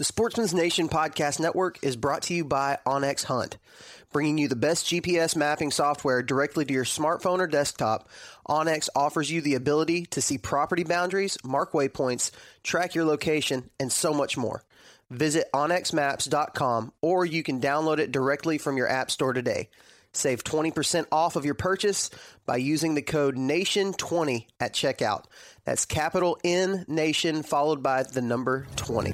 The Sportsman's Nation Podcast Network is brought to you by onX Hunt. Bringing you the best GPS mapping software directly to your smartphone or desktop, onX offers you the ability to see property boundaries, mark waypoints, track your location, and so much more. Visit onxmaps.com or you can download it directly from your app store today. Save 20% off of your purchase by using the code NATION20 at checkout. That's capital N Nation followed by the number 20.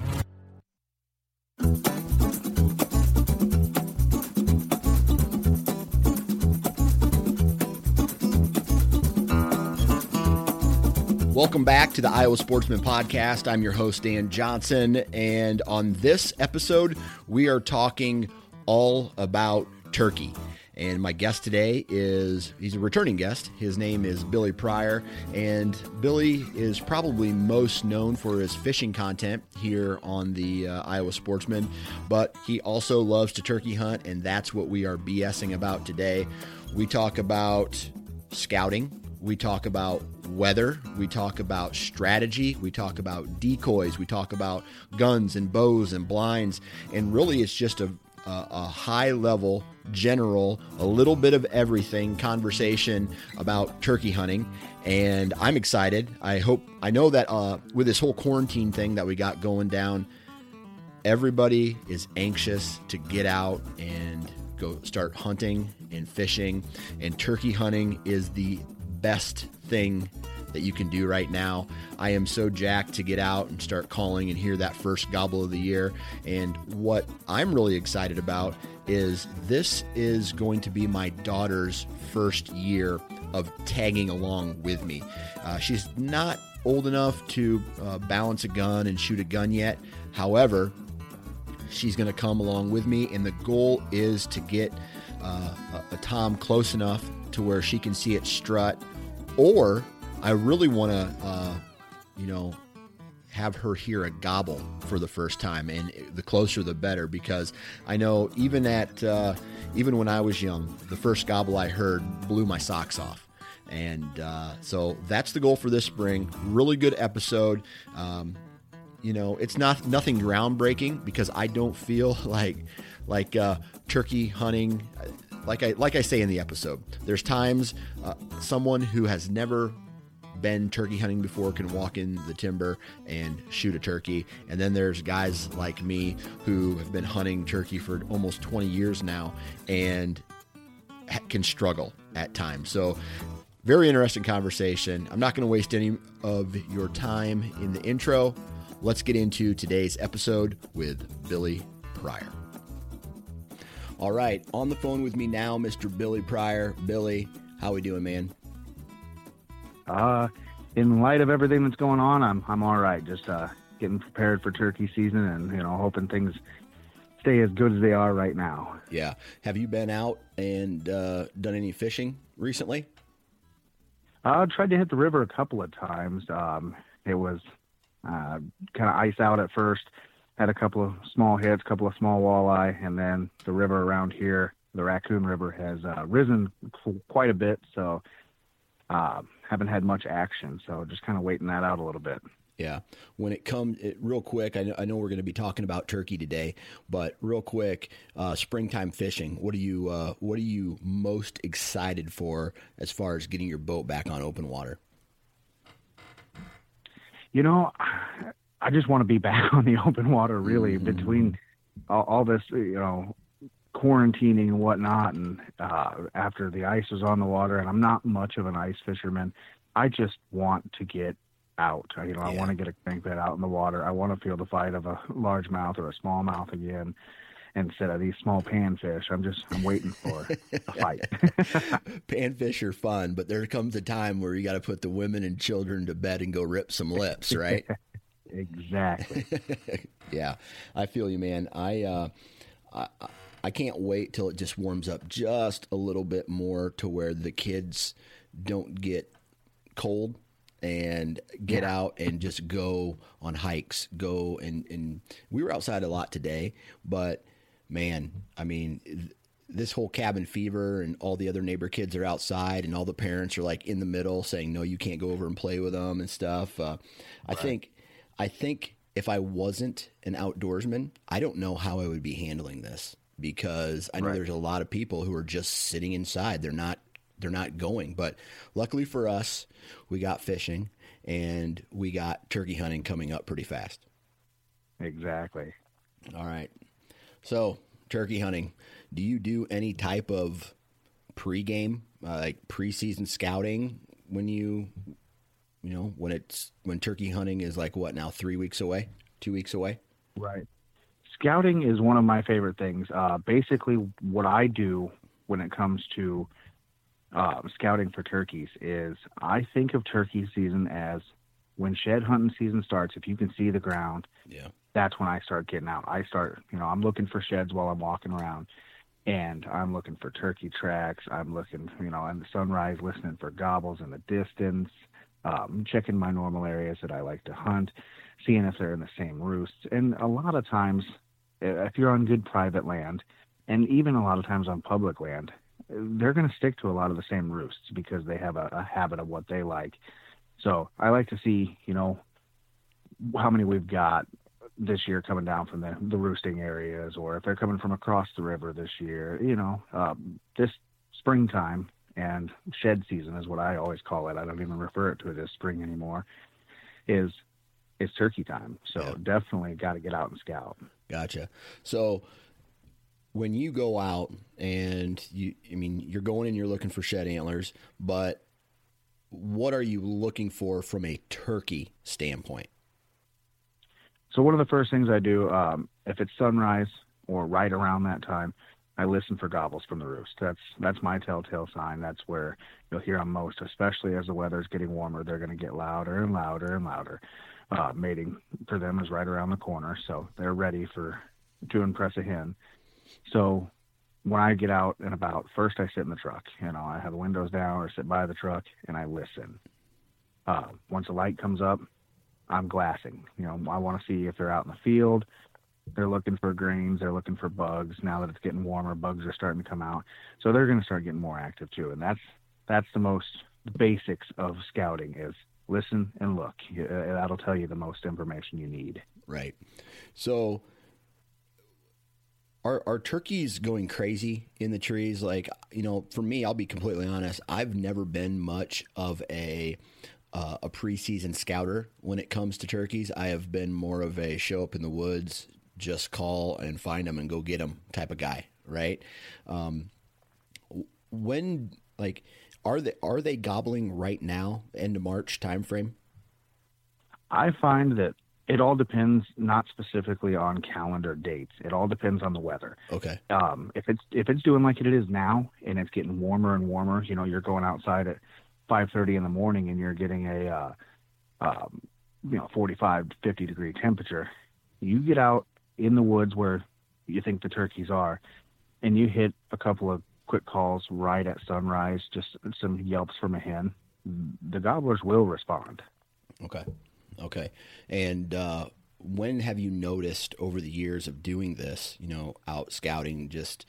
Welcome back to the Iowa Sportsman Podcast. I'm your host, Dan Johnson. And on this episode, we are talking all about turkey. And my guest today is, he's a returning guest. His name is Billy Pryor. And Billy is probably most known for his fishing content here on the uh, Iowa Sportsman, but he also loves to turkey hunt. And that's what we are BSing about today. We talk about scouting, we talk about weather. We talk about strategy. We talk about decoys. We talk about guns and bows and blinds. And really, it's just a, a, a high level, general, a little bit of everything conversation about turkey hunting. And I'm excited. I hope, I know that uh, with this whole quarantine thing that we got going down, everybody is anxious to get out and go start hunting and fishing. And turkey hunting is the best thing that you can do right now. I am so jacked to get out and start calling and hear that first gobble of the year. And what I'm really excited about is this is going to be my daughter's first year of tagging along with me. Uh, she's not old enough to uh, balance a gun and shoot a gun yet. However, she's going to come along with me, and the goal is to get uh, a, a Tom close enough to where she can see it strut or I really want to, uh, you know, have her hear a gobble for the first time, and the closer the better. Because I know even at uh, even when I was young, the first gobble I heard blew my socks off. And uh, so that's the goal for this spring. Really good episode. Um, you know, it's not nothing groundbreaking because I don't feel like like uh, turkey hunting like I like I say in the episode, there's times uh, someone who has never been turkey hunting before can walk in the timber and shoot a turkey. And then there's guys like me who have been hunting turkey for almost 20 years now and can struggle at times. So, very interesting conversation. I'm not going to waste any of your time in the intro. Let's get into today's episode with Billy Pryor. All right, on the phone with me now, Mr. Billy Pryor. Billy, how we doing, man? Uh, in light of everything that's going on, I'm I'm all right. Just uh, getting prepared for turkey season, and you know, hoping things stay as good as they are right now. Yeah. Have you been out and uh, done any fishing recently? I uh, tried to hit the river a couple of times. Um, it was uh, kind of ice out at first had a couple of small hits, a couple of small walleye, and then the river around here, the Raccoon River, has uh, risen quite a bit. So uh, haven't had much action. So just kind of waiting that out a little bit. Yeah. When it comes, real quick, I know, I know we're going to be talking about turkey today, but real quick, uh, springtime fishing. What are you uh, What are you most excited for as far as getting your boat back on open water? You know, I just want to be back on the open water, really, mm-hmm. between all, all, this, you know, quarantining and whatnot. And uh, after the ice was on the water, and I'm not much of an ice fisherman, I just want to get out. You know, I want to get a crankbait out in the water. I want to feel the fight of a largemouth or a smallmouth again instead of these small panfish. I'm just I'm waiting for a fight. Panfish are fun, but there comes a time where you got to put the women and children to bed and go rip some lips, right? exactly. yeah, I feel you, man. I, uh, I I can't wait till it just warms up just a little bit more to where the kids don't get cold and get out and just go on hikes. Go and and we were outside a lot today, but man, I mean. This whole cabin fever and all the other neighbor kids are outside, and all the parents are like in the middle saying, "No, you can't go over and play with them and stuff." Uh, I think I think if I wasn't an outdoorsman, I don't know how I would be handling this because I know Right. there's a lot of people who are just sitting inside. They're not they're not going. But luckily for us, we got fishing and we got turkey hunting coming up pretty fast. Exactly. All right. So, turkey hunting. Do you do any type of pregame, uh, like preseason scouting when you, you know, when it's when turkey hunting is like what now? Three weeks away, two weeks away. Right. Scouting is one of my favorite things. Uh, basically, what I do when it comes to um, scouting for turkeys is I think of turkey season as when shed hunting season starts. If you can see the ground, Yeah. that's when I start getting out. I start, you know, I'm looking for sheds while I'm walking around, and I'm looking for turkey tracks. I'm looking, you know, in the sunrise, listening for gobbles in the distance, um, checking my normal areas that I like to hunt, seeing if they're in the same roosts. And a lot of times, uh, if you're on good private land, and even a lot of times on public land, they're going to stick to a lot of the same roosts because they have a, a habit of what they like. So I like to see, you know, how many we've got this year coming down from the, the roosting areas, or if they're coming from across the river this year, you know, um, this springtime and shed season is what I always call it. I don't even refer it to it as spring anymore. Is is turkey time. So Yeah. definitely got to get out and scout. Gotcha. So when you go out and you, I mean, you're going and you're looking for shed antlers, but what are you looking for from a turkey standpoint? So one of the first things I do, um, if it's sunrise or right around that time, I listen for gobbles from the roost. That's that's my telltale sign. That's where you'll hear them most, especially as the weather's getting warmer. They're going to get louder and louder and louder. Uh, mating for them is right around the corner, so they're ready for to impress a hen. So when I get out and about, first I sit in the truck. You know, I have the windows down or sit by the truck and I listen. Uh, once the light comes up, I'm glassing. You know, I want to see if they're out in the field. They're looking for grains. They're looking for bugs. Now that it's getting warmer, bugs are starting to come out. So they're going to start getting more active too. And that's that's the most basics of scouting is listen and look. Uh, That'll tell you the most information you need. Right. So are are turkeys going crazy in the trees? Like, you know, for me, I'll be completely honest. I've never been much of a uh, a preseason scouter when it comes to turkeys. I have been more of a show up in the woods, just call and find them and go get them type of guy. Right. Um, when like are they are they gobbling right now? End of March timeframe. I find that it all depends not specifically on calendar dates. It all depends on the weather. Okay. um, if it's if it's doing like it is now and it's getting warmer and warmer, you know, you're going outside at 5:30 in the morning and you're getting a uh, um, you know 45 to 50 degree temperature. You get out in the woods where you think the turkeys are, and you hit a couple of quick calls right at sunrise, just some yelps from a hen. The gobblers will respond. Okay. Okay. And uh, when have you noticed over the years of doing this, you know, out scouting, just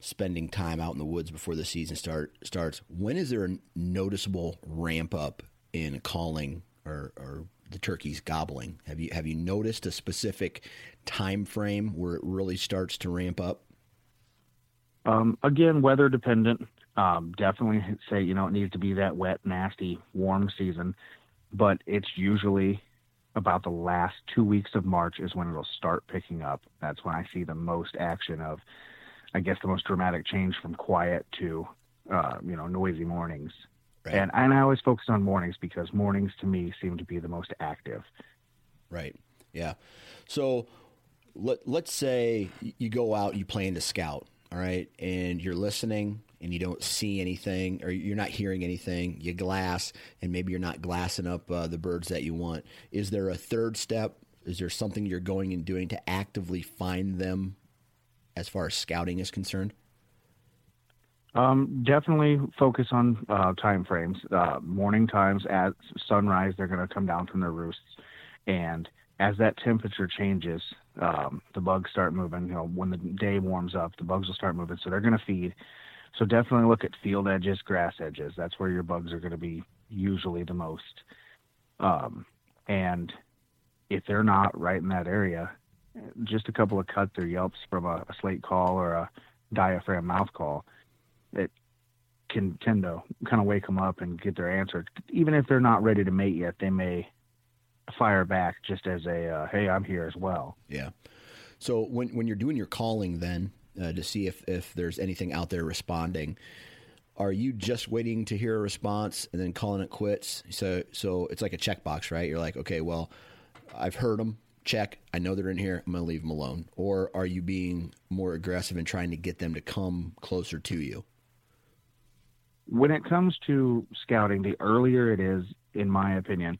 spending time out in the woods before the season start starts, when is there a noticeable ramp up in calling or, or the turkeys gobbling? Have you have you noticed a specific time frame where it really starts to ramp up? Um, again, weather dependent. Um, definitely say you know it needs to be that wet, nasty, warm season, but it's usually about the last two weeks of March is when it'll start picking up. That's when I see the most action of, I guess, the most dramatic change from quiet to, uh, you know, noisy mornings. Right. And and I always focus on mornings because mornings to me seem to be the most active. Right. Yeah. So let let's say you go out, you plan to scout, all right, and you're listening and you don't see anything or you're not hearing anything. You glass, and maybe you're not glassing up uh, the birds that you want. Is there a third step? Is there something you're going and doing to actively find them, as far as scouting is concerned? Um, definitely focus on uh, time frames. Uh, morning times at sunrise, they're going to come down from their roosts, and as that temperature changes, um, the bugs start moving. You know, when the day warms up, the bugs will start moving, so they're going to feed. So definitely look at field edges, grass edges. That's where your bugs are going to be usually the most. Um, and if they're not right in that area, just a couple of cuts or yelps from a, a slate call or a diaphragm mouth call it can tend to kind of wake them up and get their answer. Even if they're not ready to mate yet, they may fire back just as a uh, "Hey, I'm here as well." Yeah. So when when you're doing your calling, then uh, to see if if there's anything out there responding, are you just waiting to hear a response and then calling it quits? So so it's like a checkbox, right? You're like, okay, well, I've heard them. Check. I know they're in here. I'm going to leave them alone. Or are you being more aggressive and trying to get them to come closer to you? When it comes to scouting, the earlier it is, in my opinion,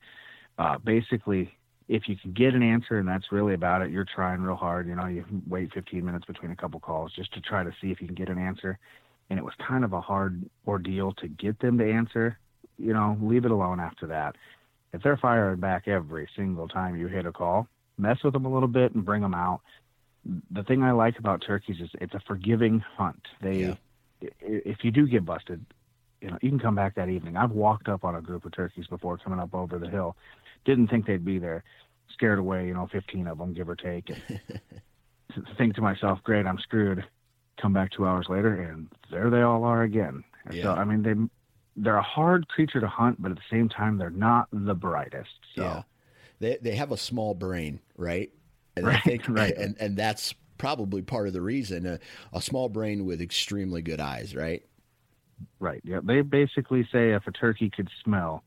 uh, basically, if you can get an answer and that's really about it, you're trying real hard. You know, you wait 15 minutes between a couple calls just to try to see if you can get an answer. And it was kind of a hard ordeal to get them to answer. You know, leave it alone after that. If they're firing back every single time you hit a call, mess with them a little bit and bring them out. The thing I like about turkeys is it's a forgiving hunt. They, Yeah. if you do get busted, you know, you can come back that evening. I've walked up on a group of turkeys before coming up over the hill. Didn't think they'd be there. Scared away, you know, 15 of them, give or take. And think to myself, great, I'm screwed. Come back two hours later, and there they all are again. And So, I mean, they, they're a hard creature to hunt, but at the same time, they're not the brightest. So, Yeah. They they have a small brain, right? And I Right, think right. and and that's probably part of the reason a, a small brain with extremely good eyes, right? Right. Yeah. They basically say if a turkey could smell,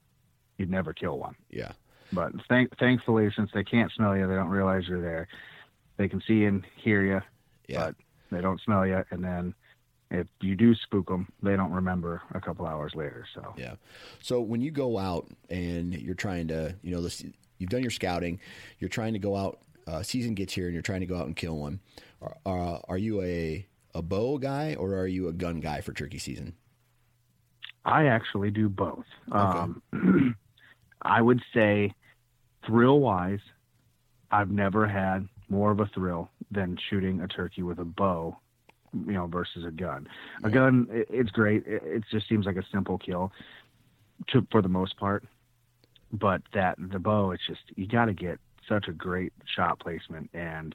you'd never kill one. Yeah. But thank, thankfully, since they can't smell you, they don't realize you're there. They can see and hear you, Yeah. but they don't smell you. And then if you do spook them, they don't remember a couple hours later. So Yeah. So when you go out and you're trying to, you know, this, you've done your scouting, you're trying to go out. Uh, season gets here, and you're trying to go out and kill one. Are, are, are you a a bow guy or are you a gun guy for turkey season? I actually do both. Um, I would say, thrill wise, I've never had more of a thrill than shooting a turkey with a bow, you know, versus a gun. A gun, it, it's great. It, it just seems like a simple kill, to, for the most part. But that the bow, it's just you got to get such a great shot placement and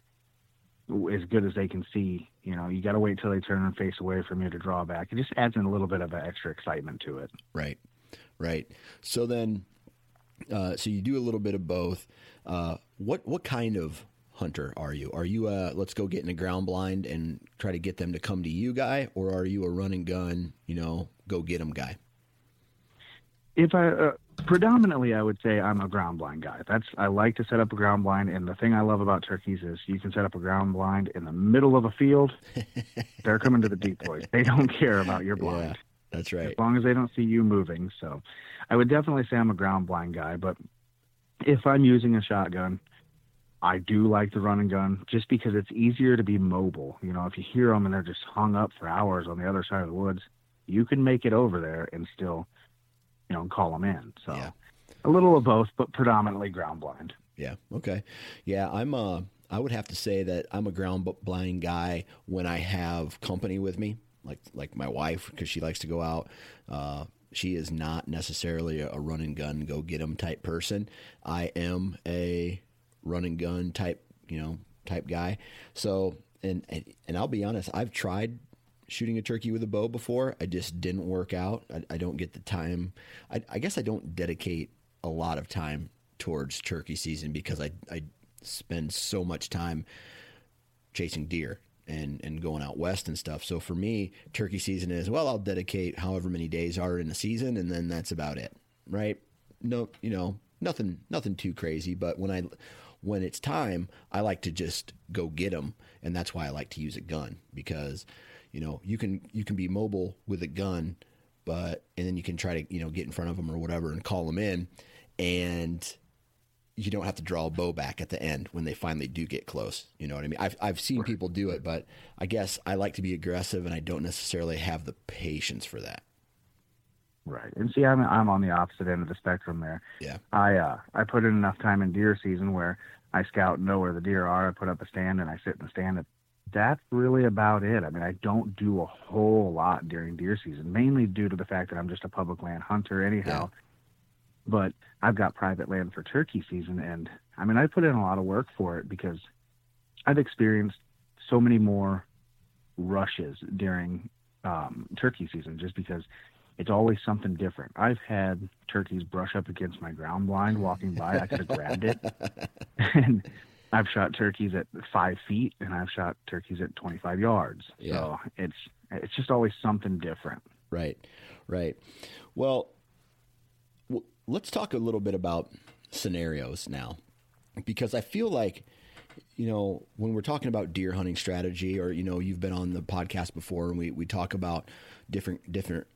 as good as they can see. You know, you got to wait till they turn and face away from you to draw back. It just adds in a little bit of an extra excitement to it. Right. Right. So then, uh, so you do a little bit of both. Uh, what what kind of hunter are you? Are you a let's go get in a ground blind and try to get them to come to you guy, or are you a run and gun, you know, go get them guy? If I uh, predominantly, I would say I'm a ground blind guy. That's I like to set up a ground blind, and the thing I love about turkeys is you can set up a ground blind in the middle of a field. They're coming to the decoys. They don't care about your blind That's right. as long as they don't see you moving. So, I would definitely say I'm a ground blind guy. But if I'm using a shotgun, I do like the run and gun just because it's easier to be mobile. You know, if you hear them and they're just hung up for hours on the other side of the woods, you can make it over there and still, you know, call them in. So Yeah. a little of both, but predominantly ground blind. Yeah. Okay. Yeah, I'm uh I would have to say that I'm a ground blind guy when I have company with me, like like my wife because she likes to go out. Uh, she is not necessarily a, a run and gun go get 'em type person. I am a run and gun type, you know, type guy. So, and and, and I'll be honest, I've tried shooting a turkey with a bow before. I just didn't work out. I, I don't get the time. I, I guess I don't dedicate a lot of time towards turkey season because I I spend so much time chasing deer and and going out west and stuff. So for me, turkey season is well, I'll dedicate however many days are in a season, and then that's about it, right? No, you know, nothing nothing too crazy. But when I when it's time, I like to just go get them, and that's why I like to use a gun because you know you can you can be mobile with a gun, but and then you can try to you know get in front of them or whatever and call them in, and you don't have to draw a bow back at the end when they finally do get close. You know what I mean? I've I've seen people do it, but I guess I like to be aggressive, and I don't necessarily have the patience for that. Right. And see, I'm I'm on the opposite end of the spectrum there. Yeah. I uh I put in enough time in deer season where I scout and know where the deer are. I put up a stand and I sit in the stand. That's really about it. I mean, I don't do a whole lot during deer season, mainly due to the fact that I'm just a public land hunter anyhow. Yeah. But I've got private land for turkey season, and I mean, I put in a lot of work for it because I've experienced so many more rushes during um, turkey season just because it's always something different. I've had turkeys brush up against my ground blind walking by. I could have grabbed it. and I've shot turkeys at five feet and I've shot turkeys at 25 yards. Yeah. So it's, it's just always something different. Right. Right. Well, w- let's talk a little bit about scenarios now, because I feel like, you know, when we're talking about deer hunting strategy, or you know, you've been on the podcast before, and we, we talk about different different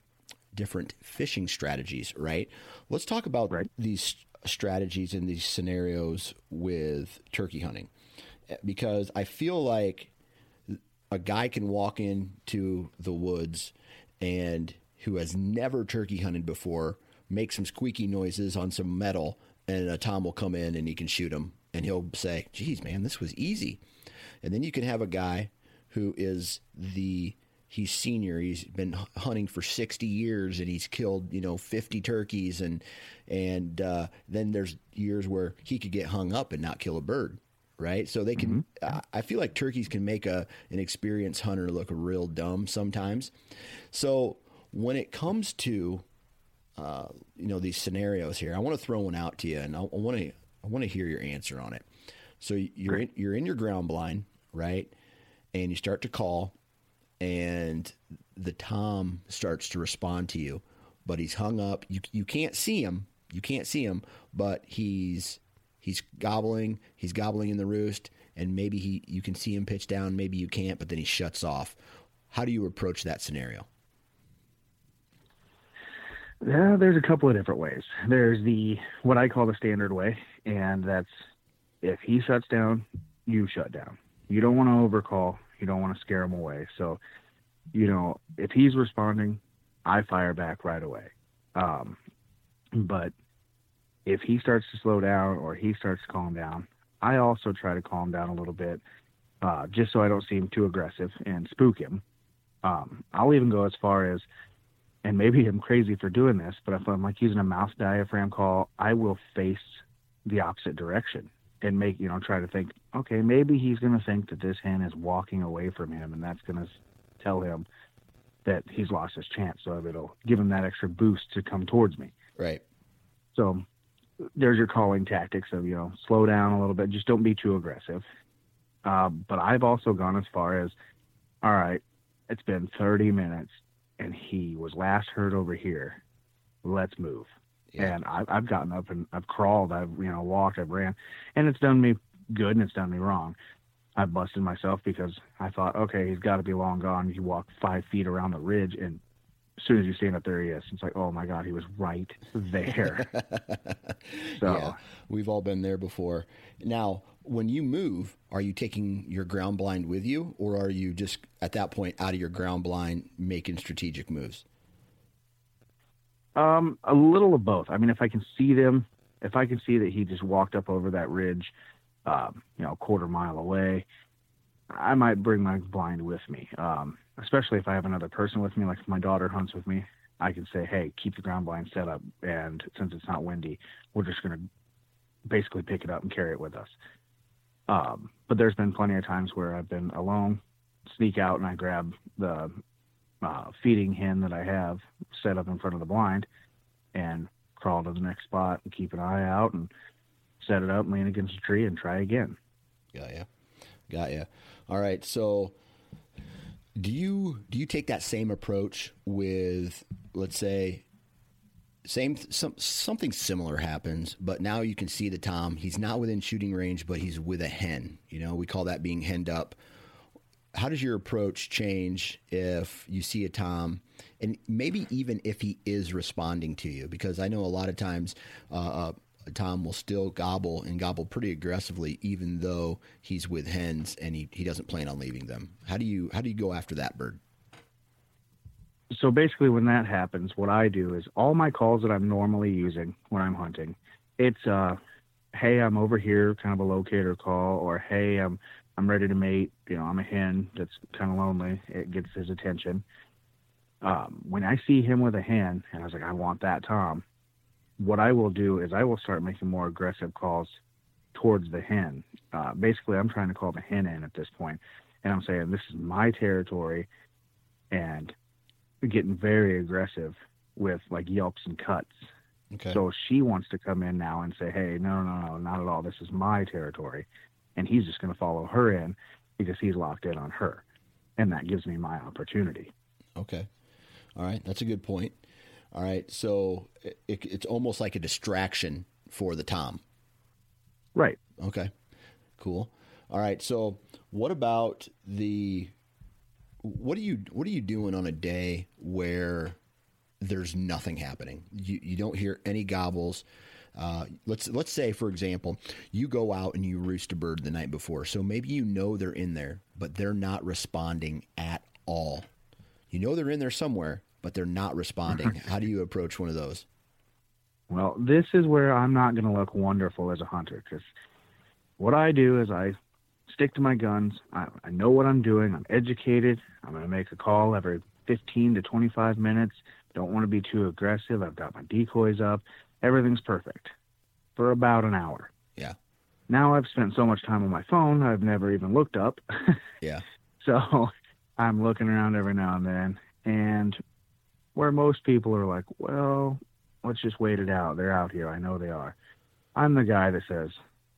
different fishing strategies, right? Let's talk about right. these strategies in these scenarios with turkey hunting. Because I feel like a guy can walk into the woods and who has never turkey hunted before make some squeaky noises on some metal and a tom will come in and he can shoot him and he'll say geez man this was easy. And then you can have a guy who is the he's senior. He's been hunting for 60 years and he's killed, you know, 50 turkeys. And, and, uh, then there's years where he could get hung up and not kill a bird. Right. So they can, mm-hmm. I feel like turkeys can make a, an experienced hunter look real dumb sometimes. So when it comes to, uh, you know, these scenarios here, I want to throw one out to you and I want to, I want to hear your answer on it. So you're in, you're in your ground blind, right? And you start to call and the tom starts to respond to you, but he's hung up. You you can't see him. You can't see him, but he's he's gobbling. He's gobbling in the roost, and maybe he you can see him pitch down. Maybe you can't, but then he shuts off. How do you approach that scenario? Yeah, there's a couple of different ways. There's the what I call the standard way, and that's if he shuts down, you shut down. You don't want to overcall. You don't want to scare him away. So, you know, if he's responding, I fire back right away. Um, but if he starts to slow down or he starts to calm down, I also try to calm down a little bit, uh, just so I don't seem too aggressive and spook him. Um, I'll even go as far as, and maybe I'm crazy for doing this, but if I'm like using a mouth diaphragm call, I will face the opposite direction and make you know try to think okay maybe he's going to think that this hen is walking away from him and that's going to tell him that he's lost his chance so it'll give him that extra boost to come towards me. Right. So there's your calling tactics of you know slow down a little bit just don't be too aggressive. Uh, but i've also gone as far as all right it's been 30 minutes and he was last heard over here. Let's move yeah. And I've, I've gotten up and I've crawled, I've you know walked, I've ran, and it's done me good and it's done me wrong. I've busted myself because I thought, okay, he's got to be long gone. You walk five feet around the ridge, and as soon as you stand up, there he is. It's like, oh my god, he was right there. so yeah, we've all been there before. Now, when you move, are you taking your ground blind with you, or are you just at that point out of your ground blind making strategic moves? Um, a little of both. I mean, if I can see them, if I can see that he just walked up over that ridge, um, you know, a quarter mile away, I might bring my blind with me. Um, especially if I have another person with me, like if my daughter hunts with me, I can say, hey, keep the ground blind set up, and since it's not windy, we're just going to basically pick it up and carry it with us. Um, but there's been plenty of times where I've been alone, sneak out, and I grab the uh, feeding hen that I have set up in front of the blind and crawl to the next spot and keep an eye out and set it up, lean against a tree, and try again. Got ya, got ya. All right, so Do you do you take that same approach with, let's say, same some, something similar happens, but now you can see the tom. He's not within shooting range, but he's with a hen. You know, we call that being henned up. How does your approach change if you see a tom, and maybe even if he is responding to you? Because I know a lot of times. Uh, uh, Tom will still gobble and gobble pretty aggressively, even though he's with hens and he, he doesn't plan on leaving them. How do you how do you go after that bird? so basically when that happens what i do is all my calls that i'm normally using when i'm hunting it's uh hey i'm over here kind of a locator call or hey i'm i'm ready to mate you know i'm a hen that's kind of lonely it gets his attention um, when i see him with a hen and i was like i want that tom what i will do is i will start making more aggressive calls towards the hen uh, basically i'm trying to call the hen in at this point and i'm saying this is my territory and getting very aggressive with like yelps and cuts. Okay. So she wants to come in now and say, "Hey, no, no, no, not at all. This is my territory," and he's just going to follow her in because he's locked in on her, and that gives me my opportunity. Okay. All right, that's a good point. All right, so it, it's almost like a distraction for the tom. Right. Okay. Cool. All right. So, what about the what are you what are you doing on a day where there's nothing happening? You you don't hear any gobbles. Uh, let's let's say, for example, you go out and you roost a bird the night before. So maybe you know they're in there, but they're not responding at all. You know they're in there somewhere, but they're not responding. How do you approach one of those? Well, this is where I'm not going to look wonderful as a hunter because what I do is I stick to my guns. I, I know what I'm doing. I'm educated. I'm going to make a call every 15 to 25 minutes. Don't want to be too aggressive. I've got my decoys up. Everything's perfect for about an hour. Yeah. Now I've spent so much time on my phone, I've never even looked up. yeah. So I'm looking around every now and then. And where most people are like, well, let's just wait it out. They're out here. I know they are. I'm the guy that says,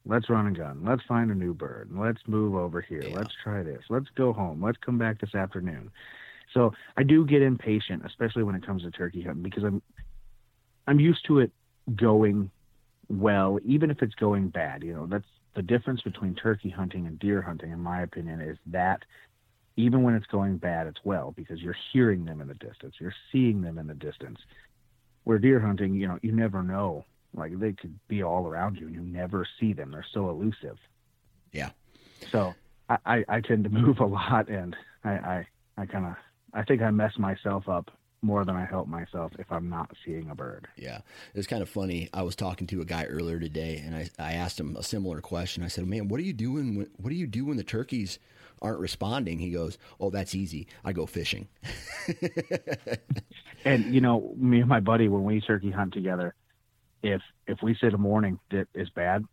Let's run a gun. Let's find a new bird. Let's move over here. Yeah. Let's try this. Let's go home. Let's come back this afternoon. So I do get impatient, especially when it comes to turkey hunting, because I'm I'm used to it going well, even if it's going bad. You know, that's the difference between turkey hunting and deer hunting, in my opinion, is that even when it's going bad, it's well because you're hearing them in the distance, you're seeing them in the distance. Where deer hunting, you know, you never know like they could be all around you and you never see them. They're so elusive. Yeah. So I, I, I tend to move a lot and I, I, I kind of, I think I mess myself up more than I help myself if I'm not seeing a bird. Yeah. It's kind of funny. I was talking to a guy earlier today and I, I asked him a similar question. I said, man, what are you doing? When, what do you do when the turkeys aren't responding? He goes, oh, that's easy. I go fishing. and you know, me and my buddy, when we turkey hunt together, if if we sit a morning that is bad,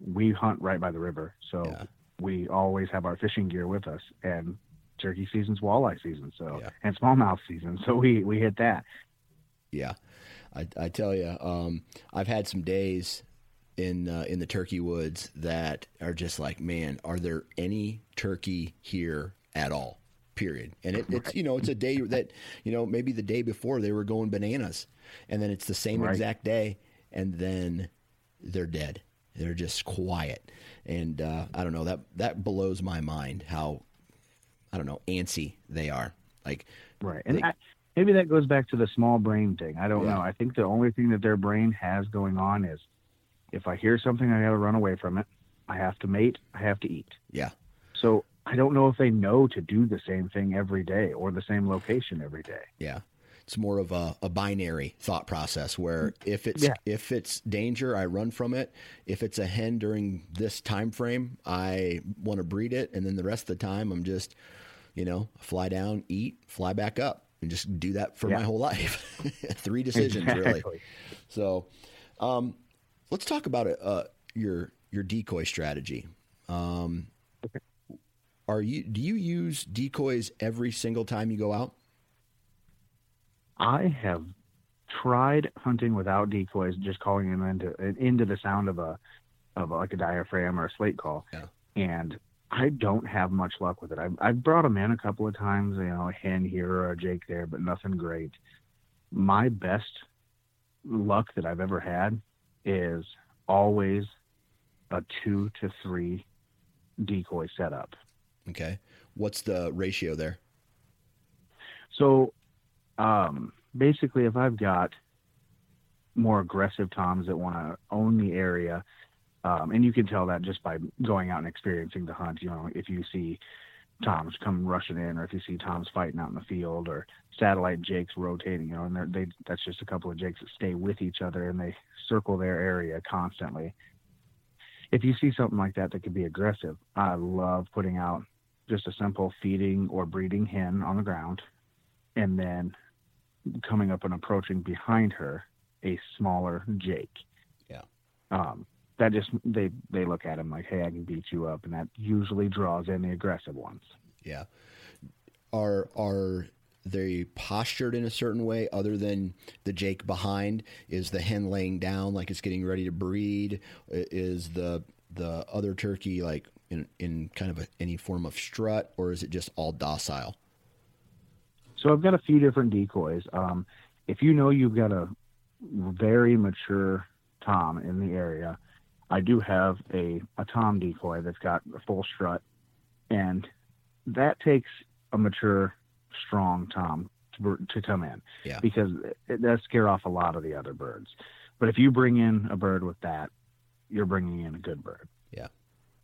we hunt right by the river. So yeah. we always have our fishing gear with us and turkey season's walleye season. So yeah. and smallmouth season. So we we hit that. Yeah. I, I tell you, um, I've had some days in uh, in the turkey woods that are just like, man, are there any turkey here at all? Period. And it, it's you know it's a day that you know maybe the day before they were going bananas, and then it's the same right. exact day, and then they're dead. They're just quiet, and uh, I don't know that that blows my mind how I don't know antsy they are. Like right, and they, I, maybe that goes back to the small brain thing. I don't yeah. know. I think the only thing that their brain has going on is if I hear something, I got to run away from it. I have to mate. I have to eat. Yeah. So I don't know if they know to do the same thing every day or the same location every day. Yeah it's more of a, a binary thought process where if it's yeah. if it's danger, I run from it. If it's a hen during this time frame, I want to breed it, and then the rest of the time, I'm just, you know, fly down, eat, fly back up, and just do that for yeah. my whole life. Three decisions, exactly. really. So, um, let's talk about uh, your your decoy strategy. Um, okay. Are you do you use decoys every single time you go out? I have tried hunting without decoys, just calling them into into the sound of a of like a diaphragm or a slate call, yeah. and I don't have much luck with it. I've, I've brought them in a couple of times, you know, a hen here or a Jake there, but nothing great. My best luck that I've ever had is always a two to three decoy setup. Okay. What's the ratio there? So, um, basically, if I've got more aggressive toms that want to own the area, um, and you can tell that just by going out and experiencing the hunt. You know, if you see toms come rushing in, or if you see toms fighting out in the field, or satellite jakes rotating, you know, and they that's just a couple of jakes that stay with each other and they circle their area constantly. If you see something like that that could be aggressive, I love putting out just a simple feeding or breeding hen on the ground, and then coming up and approaching behind her a smaller jake. Yeah. Um, that just they they look at him like, hey, I can beat you up, and that usually draws in the aggressive ones. Yeah. Are are they postured in a certain way other than the Jake behind? Is the hen laying down like it's getting ready to breed? Is the the other turkey like in in kind of a, any form of strut, or is it just all docile? So I've got a few different decoys. Um, if you know you've got a very mature tom in the area, I do have a, a tom decoy that's got a full strut, and that takes a mature, strong tom to, to come in yeah. because it does scare off a lot of the other birds. But if you bring in a bird with that, you're bringing in a good bird. Yeah.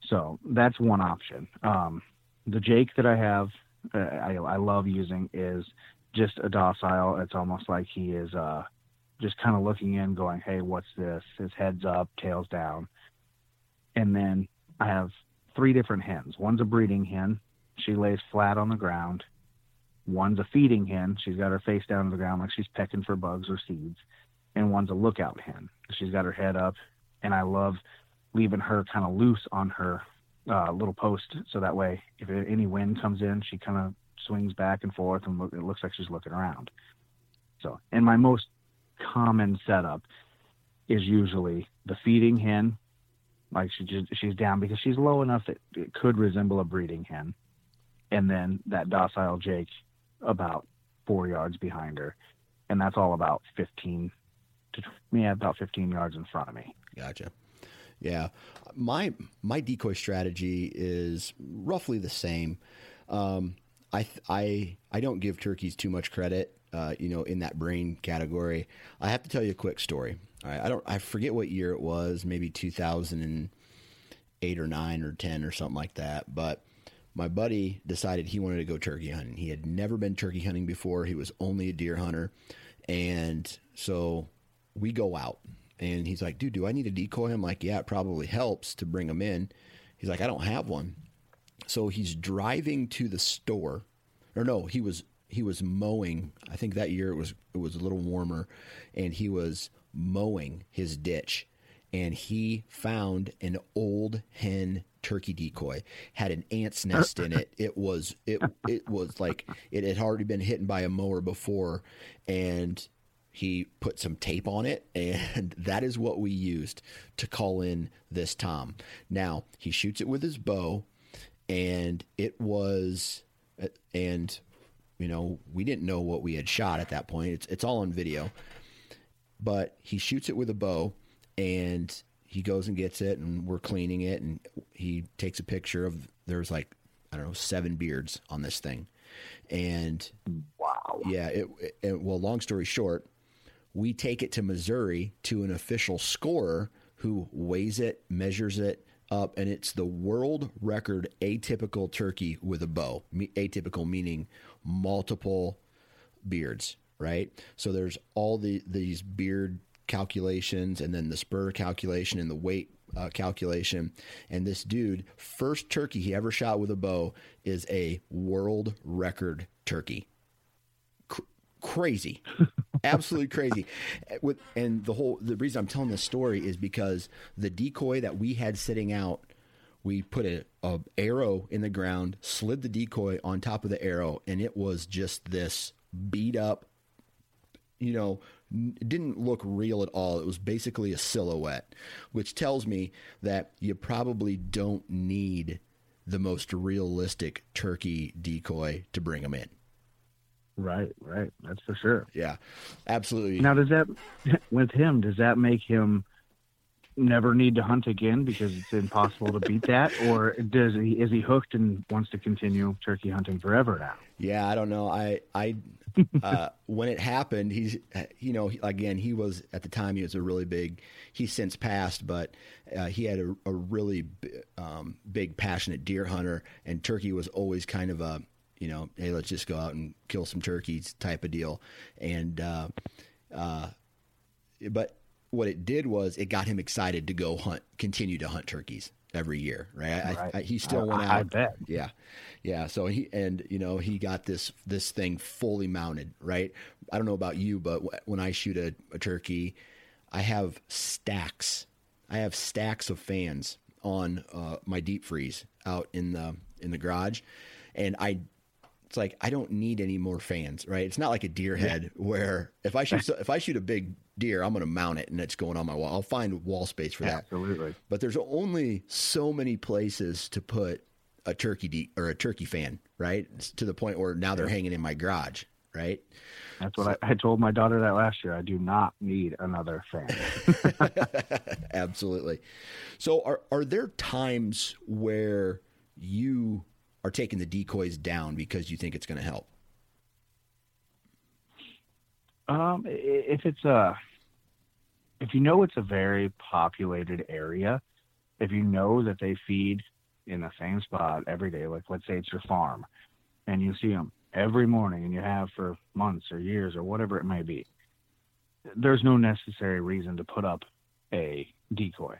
So that's one option. Um, the Jake that I have, uh, I, I love using is just a docile. It's almost like he is uh, just kind of looking in, going, "Hey, what's this?" His head's up, tails down, and then I have three different hens. One's a breeding hen. She lays flat on the ground. One's a feeding hen. She's got her face down to the ground like she's pecking for bugs or seeds. And one's a lookout hen. She's got her head up. And I love leaving her kind of loose on her uh, little post so that way if any wind comes in, she kind of swings back and forth and it looks like she's looking around. So, and my most common setup is usually the feeding hen like she just she's down because she's low enough that it could resemble a breeding hen, and then that docile Jake about four yards behind her, and that's all about fifteen to yeah about fifteen yards in front of me. Gotcha. Yeah, my my decoy strategy is roughly the same. Um, I I I don't give turkeys too much credit. Uh, you know, in that brain category, I have to tell you a quick story. I don't I forget what year it was, maybe 2008 or 9 or 10 or something like that, but my buddy decided he wanted to go turkey hunting. He had never been turkey hunting before. He was only a deer hunter. And so we go out and he's like, dude, do I need a decoy? I'm like, yeah, it probably helps to bring him in. He's like, I don't have one. So he's driving to the store, or no, he was he was mowing. I think that year it was it was a little warmer, and he was mowing his ditch and he found an old hen turkey decoy had an ant's nest in it it was it it was like it had already been hit by a mower before and he put some tape on it and that is what we used to call in this tom now he shoots it with his bow and it was and you know we didn't know what we had shot at that point. It's it's all on video. But he shoots it with a bow and he goes and gets it and we're cleaning it and he takes a picture of there's like I don't know seven beards on this thing. And wow. yeah it, it well long story short we take it to Missouri to an official scorer who weighs it measures it up and it's the world record atypical turkey with a bow atypical meaning multiple beards right? So there's all the these beard calculations and then the spur calculation and the weight uh, calculation. And this dude, first turkey he ever shot with a bow is a world record turkey. Cr- crazy. Absolutely crazy. With and the whole the reason I'm telling this story is because the decoy that we had sitting out we put a, a, arrow in the ground, slid the decoy on top of the arrow, and it was just this beat up you know, it didn't look real at all. It was basically a silhouette, which tells me that you probably don't need the most realistic turkey decoy to bring them in. Right, right. That's for sure. Yeah, absolutely. Now, does that with him? Does that make him never need to hunt again because it's impossible to beat that, or does he is he hooked and wants to continue turkey hunting forever now? Yeah, I don't know. I I uh, when it happened, he's you know again he was at the time he was a really big. He's since passed, but uh, he had a, a really um, big passionate deer hunter, and turkey was always kind of a you know hey let's just go out and kill some turkeys type of deal, and uh, uh but what it did was it got him excited to go hunt, continue to hunt turkeys every year, right? right. I, I, he still went out. I bet. Yeah, yeah. So he and you know he got this this thing fully mounted, right? I don't know about you, but when I shoot a, a turkey, I have stacks. I have stacks of fans on uh, my deep freeze out in the in the garage, and I it's like I don't need any more fans, right? It's not like a deer head yeah. where if I shoot if I shoot a big deer, I'm going to mount it and it's going on my wall. I'll find wall space for that. Absolutely. But there's only so many places to put a turkey de- or a turkey fan, right? It's to the point where now they're hanging in my garage, right? That's what so, I, I, told my daughter that last year. I do not need another fan. Absolutely. So are are there times where you are taking the decoys down because you think it's going to help? Um, if it's a, if you know it's a very populated area, if you know that they feed in the same spot every day, like let's say it's your farm, and you see them every morning, and you have for months or years or whatever it may be, there's no necessary reason to put up a decoy.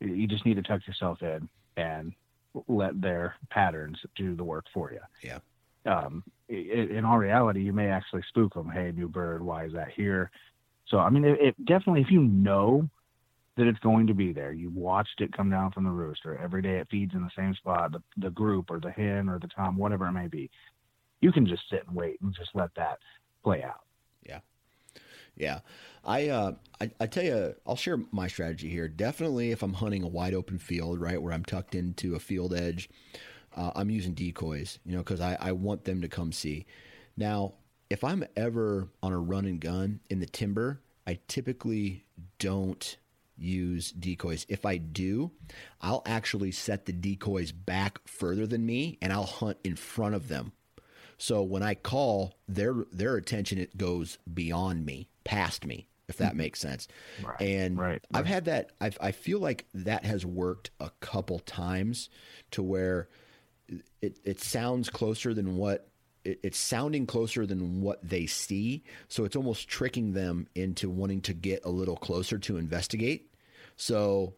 You just need to tuck yourself in and let their patterns do the work for you. Yeah. Um, in all reality, you may actually spook them. Hey, new bird, why is that here? So, I mean, it, it definitely, if you know that it's going to be there, you watched it come down from the rooster every day, it feeds in the same spot, the, the group or the hen or the tom, whatever it may be, you can just sit and wait and just let that play out. Yeah. Yeah. I, uh, I, I tell you, I'll share my strategy here. Definitely, if I'm hunting a wide open field, right, where I'm tucked into a field edge, uh, I'm using decoys, you know, because I, I want them to come see. Now, if I'm ever on a run and gun in the timber, I typically don't use decoys. If I do, I'll actually set the decoys back further than me and I'll hunt in front of them. So when I call, their their attention it goes beyond me, past me if that makes sense. Right, and right, right. I've had that. I've, I feel like that has worked a couple times to where it it sounds closer than what it, it's sounding closer than what they see. So it's almost tricking them into wanting to get a little closer to investigate. So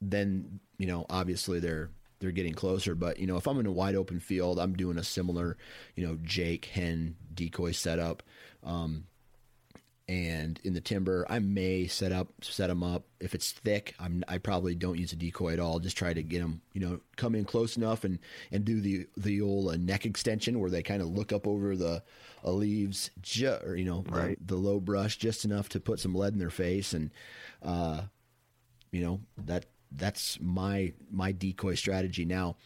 then you know obviously they're they're getting closer. But you know if I'm in a wide open field, I'm doing a similar you know Jake hen decoy setup. Um, and in the timber, I may set up set them up. If it's thick, I'm, I probably don't use a decoy at all. Just try to get them, you know, come in close enough and and do the the old uh, neck extension where they kind of look up over the uh, leaves, ju- or you know, right. the, the, low brush just enough to put some lead in their face, and uh, you know that that's my my decoy strategy. Now,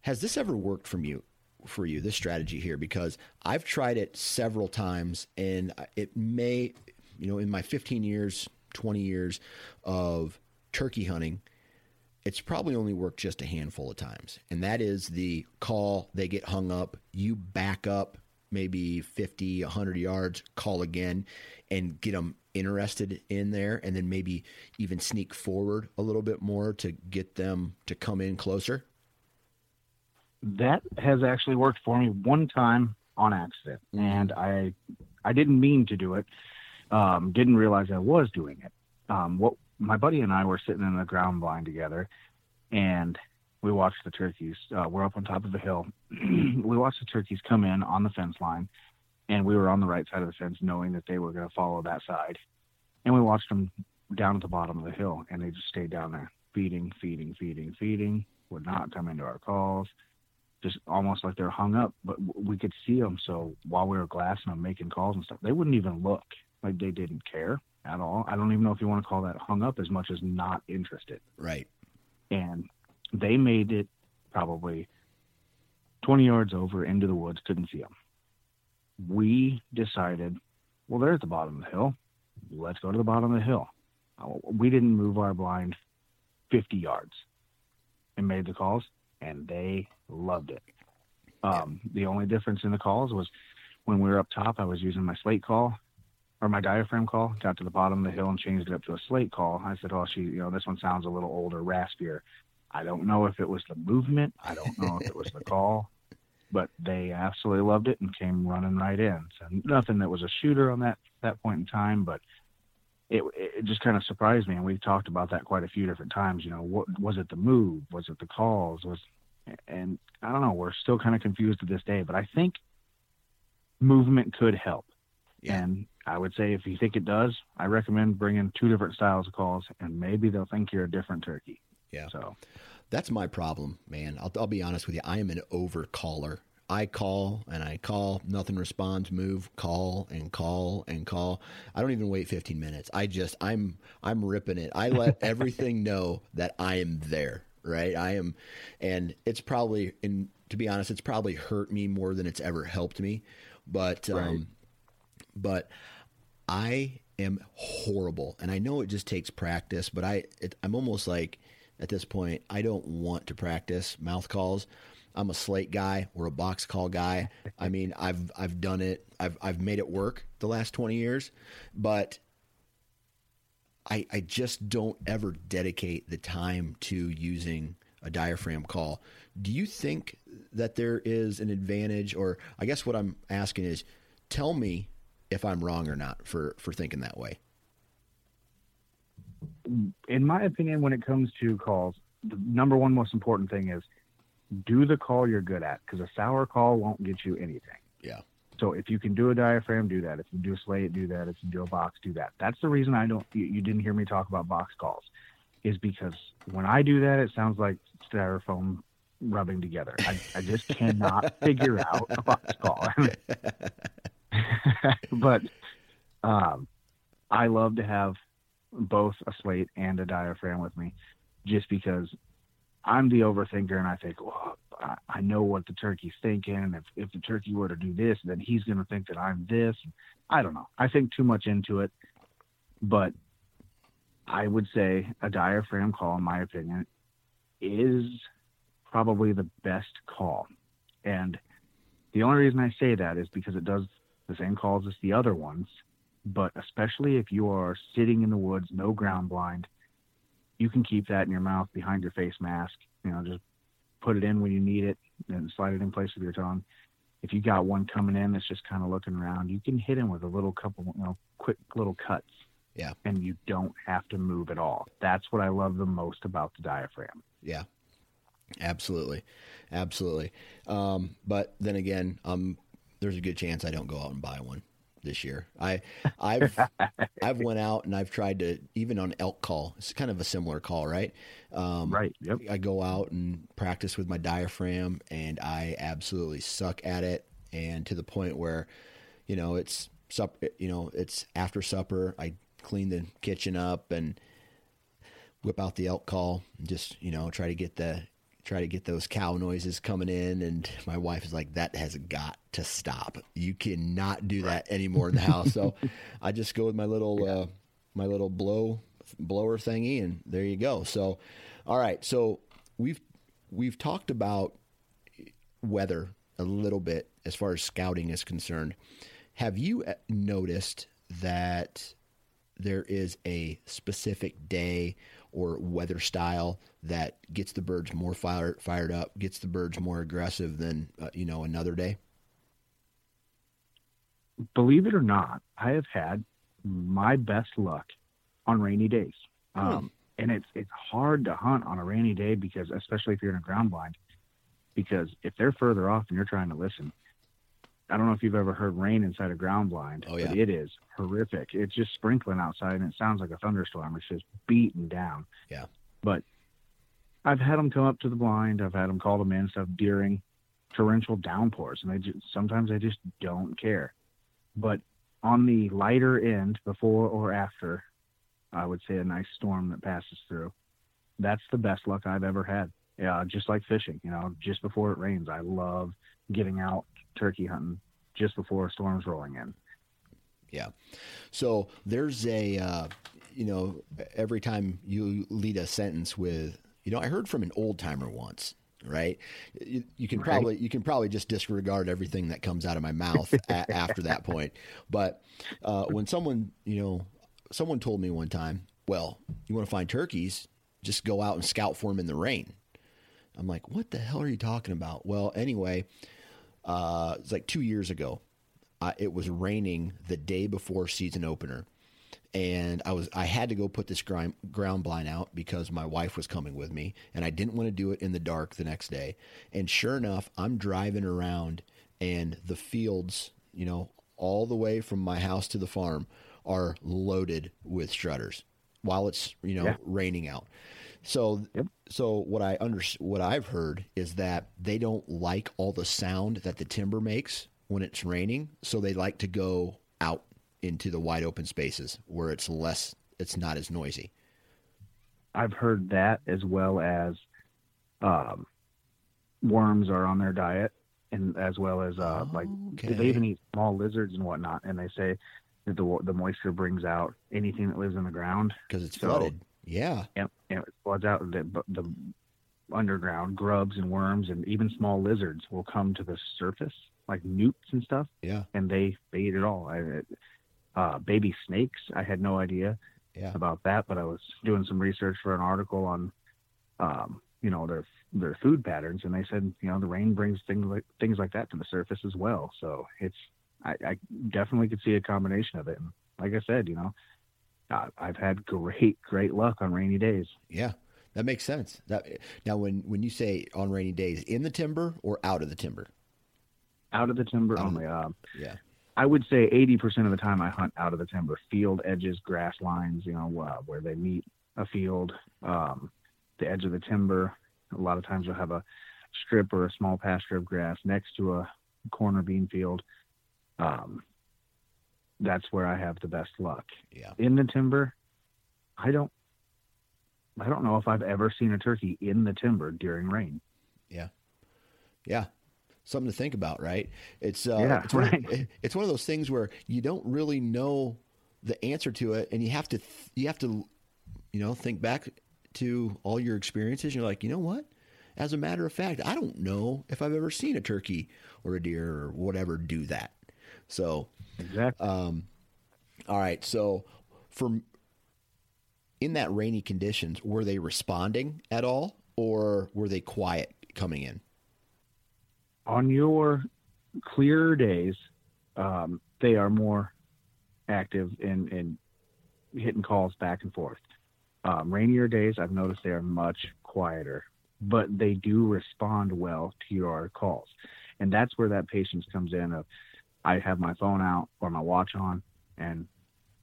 has this ever worked from you? For you this strategy here because I've tried it several times and it may you know in my 15 years 20 years of turkey hunting it's probably only worked just a handful of times. And that is the call they get hung up you back up maybe 50 100 yards call again and get them interested in there and then maybe even sneak forward a little bit more to get them to come in closer that has actually worked for me one time on accident, mm-hmm. and I I didn't mean to do it. Um, didn't realize I was doing it. Um, what my buddy and I were sitting in the ground blind together, and we watched the turkeys. Uh, we're up on top of a hill. we watched the turkeys come in on the fence line, and we were on the right side of the fence, knowing that they were going to follow that side. And we watched them down at the bottom of the hill, and they just stayed down there, feeding, feeding, feeding, feeding. Would not come into our calls just almost like they're hung up, but we could see them. So while we were glassing them, making calls and stuff, they wouldn't even look like they didn't care at all. I don't even know if you want to call that hung up as much as not interested. Right. And they made it probably 20 yards over into the woods, couldn't see them. We decided, well, they're at the bottom of the hill. Let's go to the bottom of the hill. Uh, we didn't move our blind 50 yards and made the calls, and they loved it. Um, the only difference in the calls was when we were up top, I was using my slate call or my diaphragm call, got to the bottom of the hill and changed it up to a slate call. I said, oh, she, you know, this one sounds a little older, raspier. I don't know if it was the movement. I don't know if it was the call, but they absolutely loved it and came running right in. So nothing that was a shooter on that, that point in time, but it, it just kind of surprised me. And we talked about that quite a few different times. You know, what was it the move? Was it the calls? Was, and I don't know, we're still kind of confused to this day, but I think movement could help. Yeah. And I would say if you think it does, I recommend bringing two different styles of calls, and maybe they'll think you're a different turkey. Yeah. So that's my problem, man. I'll, I'll be honest with you. I am an over caller. I call and I call, nothing responds, move, call and call and call. I don't even wait 15 minutes. I just I'm I'm ripping it. I let everything know that I am there, right? I am and it's probably and to be honest, it's probably hurt me more than it's ever helped me. But right. um but I am horrible, and I know it just takes practice. But I, it, I'm almost like at this point, I don't want to practice mouth calls. I'm a slate guy or a box call guy. I mean, I've I've done it. I've I've made it work the last 20 years, but I I just don't ever dedicate the time to using a diaphragm call. Do you think that there is an advantage or I guess what I'm asking is tell me if I'm wrong or not for for thinking that way. In my opinion, when it comes to calls, the number one most important thing is do the call you're good at because a sour call won't get you anything. Yeah. So if you can do a diaphragm, do that. If you do a slate, do that. If you do a box, do that. That's the reason I don't. You, you didn't hear me talk about box calls, is because when I do that, it sounds like styrofoam rubbing together. I, I just cannot figure out a box call. but um, I love to have both a slate and a diaphragm with me, just because I'm the overthinker, and I think, well, I know what the turkey's thinking, and if if the turkey were to do this, then he's going to think that I'm this. I don't know. I think too much into it, but I would say a diaphragm call, in my opinion, is probably the best call. And the only reason I say that is because it does the same calls as the other ones, but especially if you are sitting in the woods, no ground blind, you can keep that in your mouth behind your face mask. You know, just put it in when you need it and slide it in place with your tongue. If you got one coming in that's just kind of looking around, you can hit him with a little couple, you know, quick little cuts. Yeah. And you don't have to move at all. That's what I love the most about the diaphragm. Yeah. Absolutely. Absolutely. Um, but then again, I'm there's a good chance I don't go out and buy one this year. I I've I've went out and I've tried to even on elk call. It's kind of a similar call, right? Um, right. Yep. I go out and practice with my diaphragm, and I absolutely suck at it, and to the point where, you know, it's sup. You know, it's after supper. I clean the kitchen up and whip out the elk call, and just you know try to get the try to get those cow noises coming in and my wife is like that has got to stop. You cannot do that anymore in the house. So i just go with my little yeah. uh, my little blow blower thingy and there you go. So all right. So we've we've talked about weather a little bit as far as scouting is concerned. Have you uh, noticed that there is a specific day or weather style that gets the birds more fired fired up, gets the birds more aggressive than uh, you know another day? Believe it or not, I have had my best luck on rainy days. Hmm. Um, and it's it's hard to hunt on a rainy day because especially if you're in a ground blind because if they're further off and you're trying to listen I don't know if you've ever heard rain inside a ground blind, oh, yeah. but it is horrific. It's just sprinkling outside and it sounds like a thunderstorm. It's just beating down. Yeah. But I've had them come up to the blind. I've had them call them in stuff during torrential downpours, and they just, sometimes they just don't care. But on the lighter end, before or after, I would say a nice storm that passes through. That's the best luck I've ever had. Yeah, just like fishing. You know, just before it rains, I love getting out turkey hunting just before a storm's rolling in. Yeah. So there's a, uh, you know, every time you lead a sentence with, you know, I heard from an old timer once, right? You, you can Right. probably you can probably just disregard everything that comes out of my mouth a, after that point. But uh, when someone, you know, someone told me one time, well, you want to find turkeys, just go out and scout for them in the rain. I'm like, what the hell are you talking about? Well, anyway, uh, it's like two years ago. Uh, it was raining the day before season opener, and I was I had to go put this ground ground blind out because my wife was coming with me, and I didn't want to do it in the dark the next day. And sure enough, I'm driving around, and the fields, you know, all the way from my house to the farm, are loaded with strutters while it's you know Yeah. raining out. So Yep. so what I under what I've heard is that they don't like all the sound that the timber makes when it's raining, so they like to go out into the wide open spaces where it's less it's not as noisy. I've heard that as well as um, worms are on their diet, and as well as uh, like Okay. they even eat small lizards and whatnot. And they say that the the moisture brings out anything that lives in the ground, because it's So- flooded. Yeah. and, and it floods out the, the underground. Grubs and worms and even small lizards will come to the surface, like newts and stuff, Yeah. and they they eat it all. I, uh, baby snakes, I had no idea Yeah. about that, but I was doing some research for an article on, um, you know, their their food patterns, and they said, you know, the rain brings things like things like that to the surface as well. So it's, I, I definitely could see a combination of it. And like I said, you know, I've had great great luck on rainy days. Yeah. That makes sense. That now when when you say on rainy days, in the timber or out of the timber? Out of the timber only. Um, Yeah. I would say 80% of the time I hunt out of the timber, field edges, grass lines, you know, uh, where they meet a field, um, the edge of the timber. A lot of times you'll have a strip or a small pasture of grass next to a corner bean field. Um, that's where I have the best luck. Yeah. In the timber, I don't, I don't know if I've ever seen a turkey in the timber during rain. Yeah. Yeah. Something to think about, right? It's uh, Yeah, it's, one of, right. it's one of those things where you don't really know the answer to it, and you have to th- you have to you know think back to all your experiences. You're like, you know what? As a matter of fact, I don't know if I've ever seen a turkey or a deer or whatever do that. So, Exactly. um, all right. So, from in that rainy conditions, were they responding at all, or were they quiet coming in? on your clearer days, um, they are more active in, in hitting calls back and forth. Um, rainier days, I've noticed they are much quieter, but they do respond well to your calls. And that's where that patience comes in of I have my phone out or my watch on, and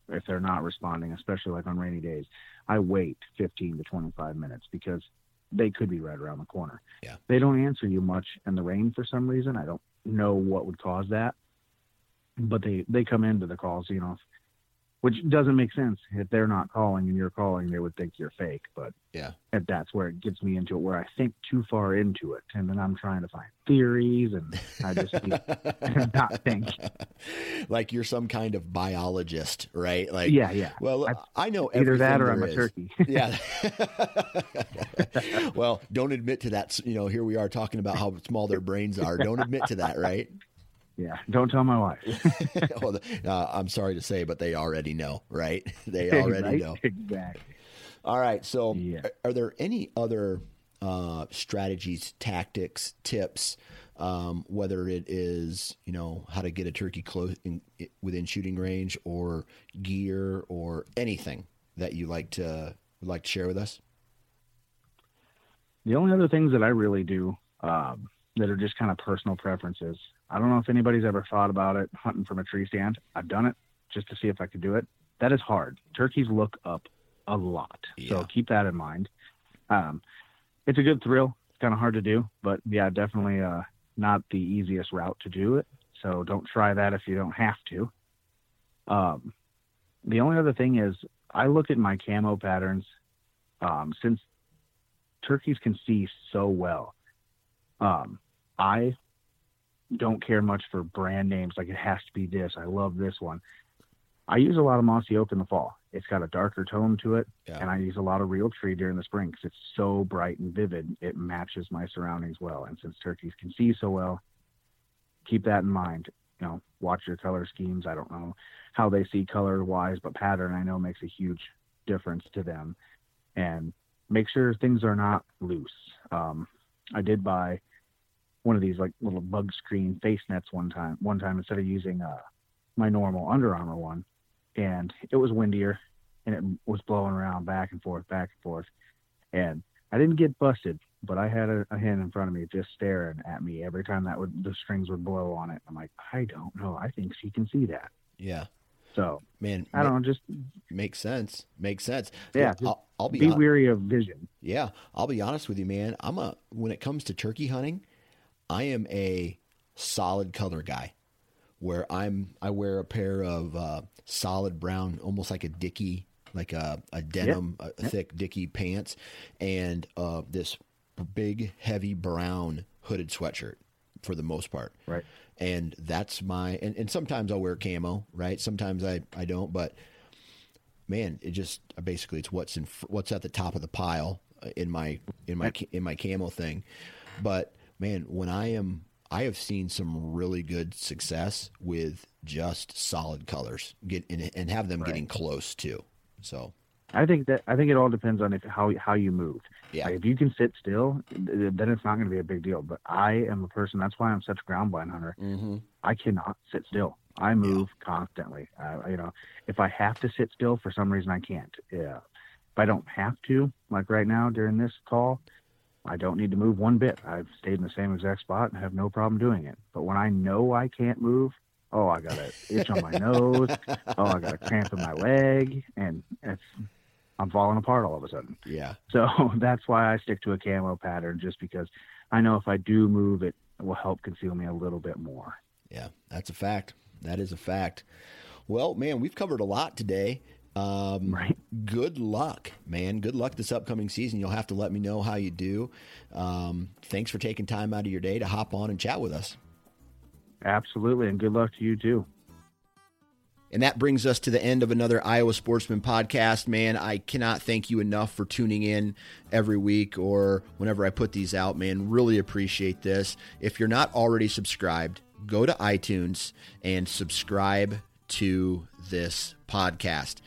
if they're not responding, especially like on rainy days, I wait 15 to 25 minutes because they could be right around the corner. Yeah. They don't answer you much in the rain for some reason. I don't know what would cause that, but they they come into the calls, you know, which doesn't make sense. If they're not calling and you're calling, they would think you're fake. But Yeah. and that's where it gets me into it, where I think too far into it, and then I'm trying to find theories, and I just not think. like you're some kind of biologist, right? Like, Yeah, yeah. Well, I- I, know Either that or I'm a turkey. yeah. well, don't admit to that. You know, here we are talking about how small their brains are. Don't admit to that, right? Yeah, don't tell my wife. well, uh, I'm sorry to say, but they already know, right? They already Right? know. Exactly. All right. So, Yeah. are, are there any other uh, strategies, tactics, tips, um, whether it is you know how to get a turkey close in, within shooting range, or gear, or anything that you like to would like to share with us? The only other things that I really do um, that are just kind of personal preferences. I don't know if anybody's ever thought about it hunting from a tree stand. I've done it just to see if I could do it. That is hard. Turkeys look up a lot, Yeah. so keep that in mind. Um, it's a good thrill. It's kind of hard to do, but yeah, definitely uh, not the easiest route to do it. So don't try that if you don't have to. Um, the only other thing is I look at my camo patterns um, since turkeys can see so well. Um, I don't care much for brand names like it has to be this. I love this one. I use a lot of Mossy Oak in the fall. It's got a darker tone to it, Yeah. and I use a lot of Realtree during the spring because it's so bright and vivid. It matches my surroundings well, and since turkeys can see so well, keep that in mind. You know, watch your color schemes. I don't know how they see color wise, but pattern I know makes a huge difference to them. And make sure things are not loose. Um, I did buy one of these like little bug screen face nets one time. One time instead of using uh, my normal Under Armour one, and it was windier, and it was blowing around back and forth, back and forth, and I didn't get busted, but I had a, a hen in front of me just staring at me every time that would the strings would blow on it. I'm like, I don't know. I think she can see that. Yeah. So Man, I don't know. Just makes sense. Makes sense. Yeah, I'll, I'll be, be weary of vision. Yeah, I'll be honest with you, man. I'm a when it comes to turkey hunting, I am a solid color guy. Where I'm, I wear a pair of uh, solid brown, almost like a dicky, like a, a denim, a, a thick dicky pants, and uh, this big, heavy brown hooded sweatshirt for the most part. Right. And that's my, and, and sometimes I'll wear camo, right? Sometimes I, I don't, but man, it just basically it's what's in what's at the top of the pile in my in my in my camo thing. But man, when I am I have seen some really good success with just solid colors get and, and have them getting close too. So I think that I think it all depends on if how how you move. Yeah. Like if you can sit still, then it's not going to be a big deal. But I am a person. That's why I'm such a ground blind hunter. mm-hmm. I cannot sit still. I move constantly. Uh, you know, if I have to sit still for some reason, I can't. Yeah. If I don't have to, like right now during this call, I don't need to move one bit. I've stayed in the same exact spot and have no problem doing it. But when I know I can't move, oh, I got an itch on my nose. Oh, I got a cramp in my leg, and it's I'm falling apart all of a sudden. yeah, So that's why I stick to a camo pattern, just because I know if I do move, it will help conceal me a little bit more. yeah, that's a fact. That is a fact. Well, man, we've covered a lot today. Um, Right. Good luck, man. Good luck this upcoming season. You'll have to let me know how you do. Um, thanks for taking time out of your day to hop on and chat with us. Absolutely, and good luck to you too. And that brings us to the end of another Iowa Sportsman podcast. Man, I cannot thank you enough for tuning in every week or whenever I put these out, man. Really appreciate this. If you're not already subscribed, go to iTunes and subscribe to this podcast.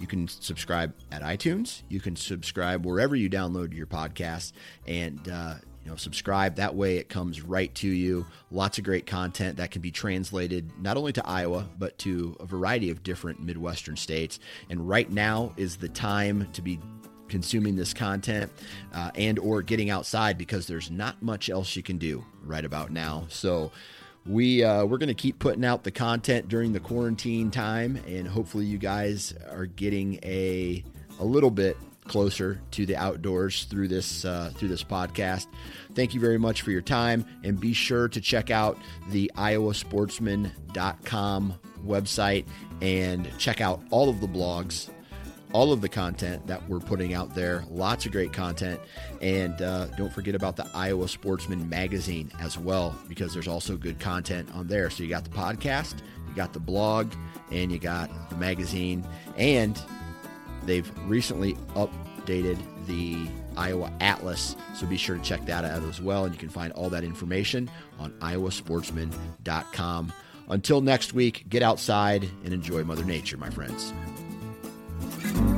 You can subscribe at iTunes. You can subscribe wherever you download your podcast, and uh, you know subscribe. That way, it comes right to you. Lots of great content that can be translated not only to Iowa but to a variety of different Midwestern states. And right now is the time to be consuming this content uh, and or getting outside because there's not much else you can do right about now. So we uh, we're going to keep putting out the content during the quarantine time, and hopefully you guys are getting a a little bit closer to the outdoors through this uh, through this podcast. Thank you very much for your time, and be sure to check out the iowasportsman.com website and check out all of the blogs all of the content that we're putting out there. Lots of great content. And uh, don't forget about the Iowa Sportsman magazine as well, because there's also good content on there. So you got the podcast, you got the blog, and you got the magazine. And they've recently updated the Iowa Atlas. So be sure to check that out as well. And you can find all that information on iowasportsman.com. Until next week, get outside and enjoy Mother Nature, my friends. Bye.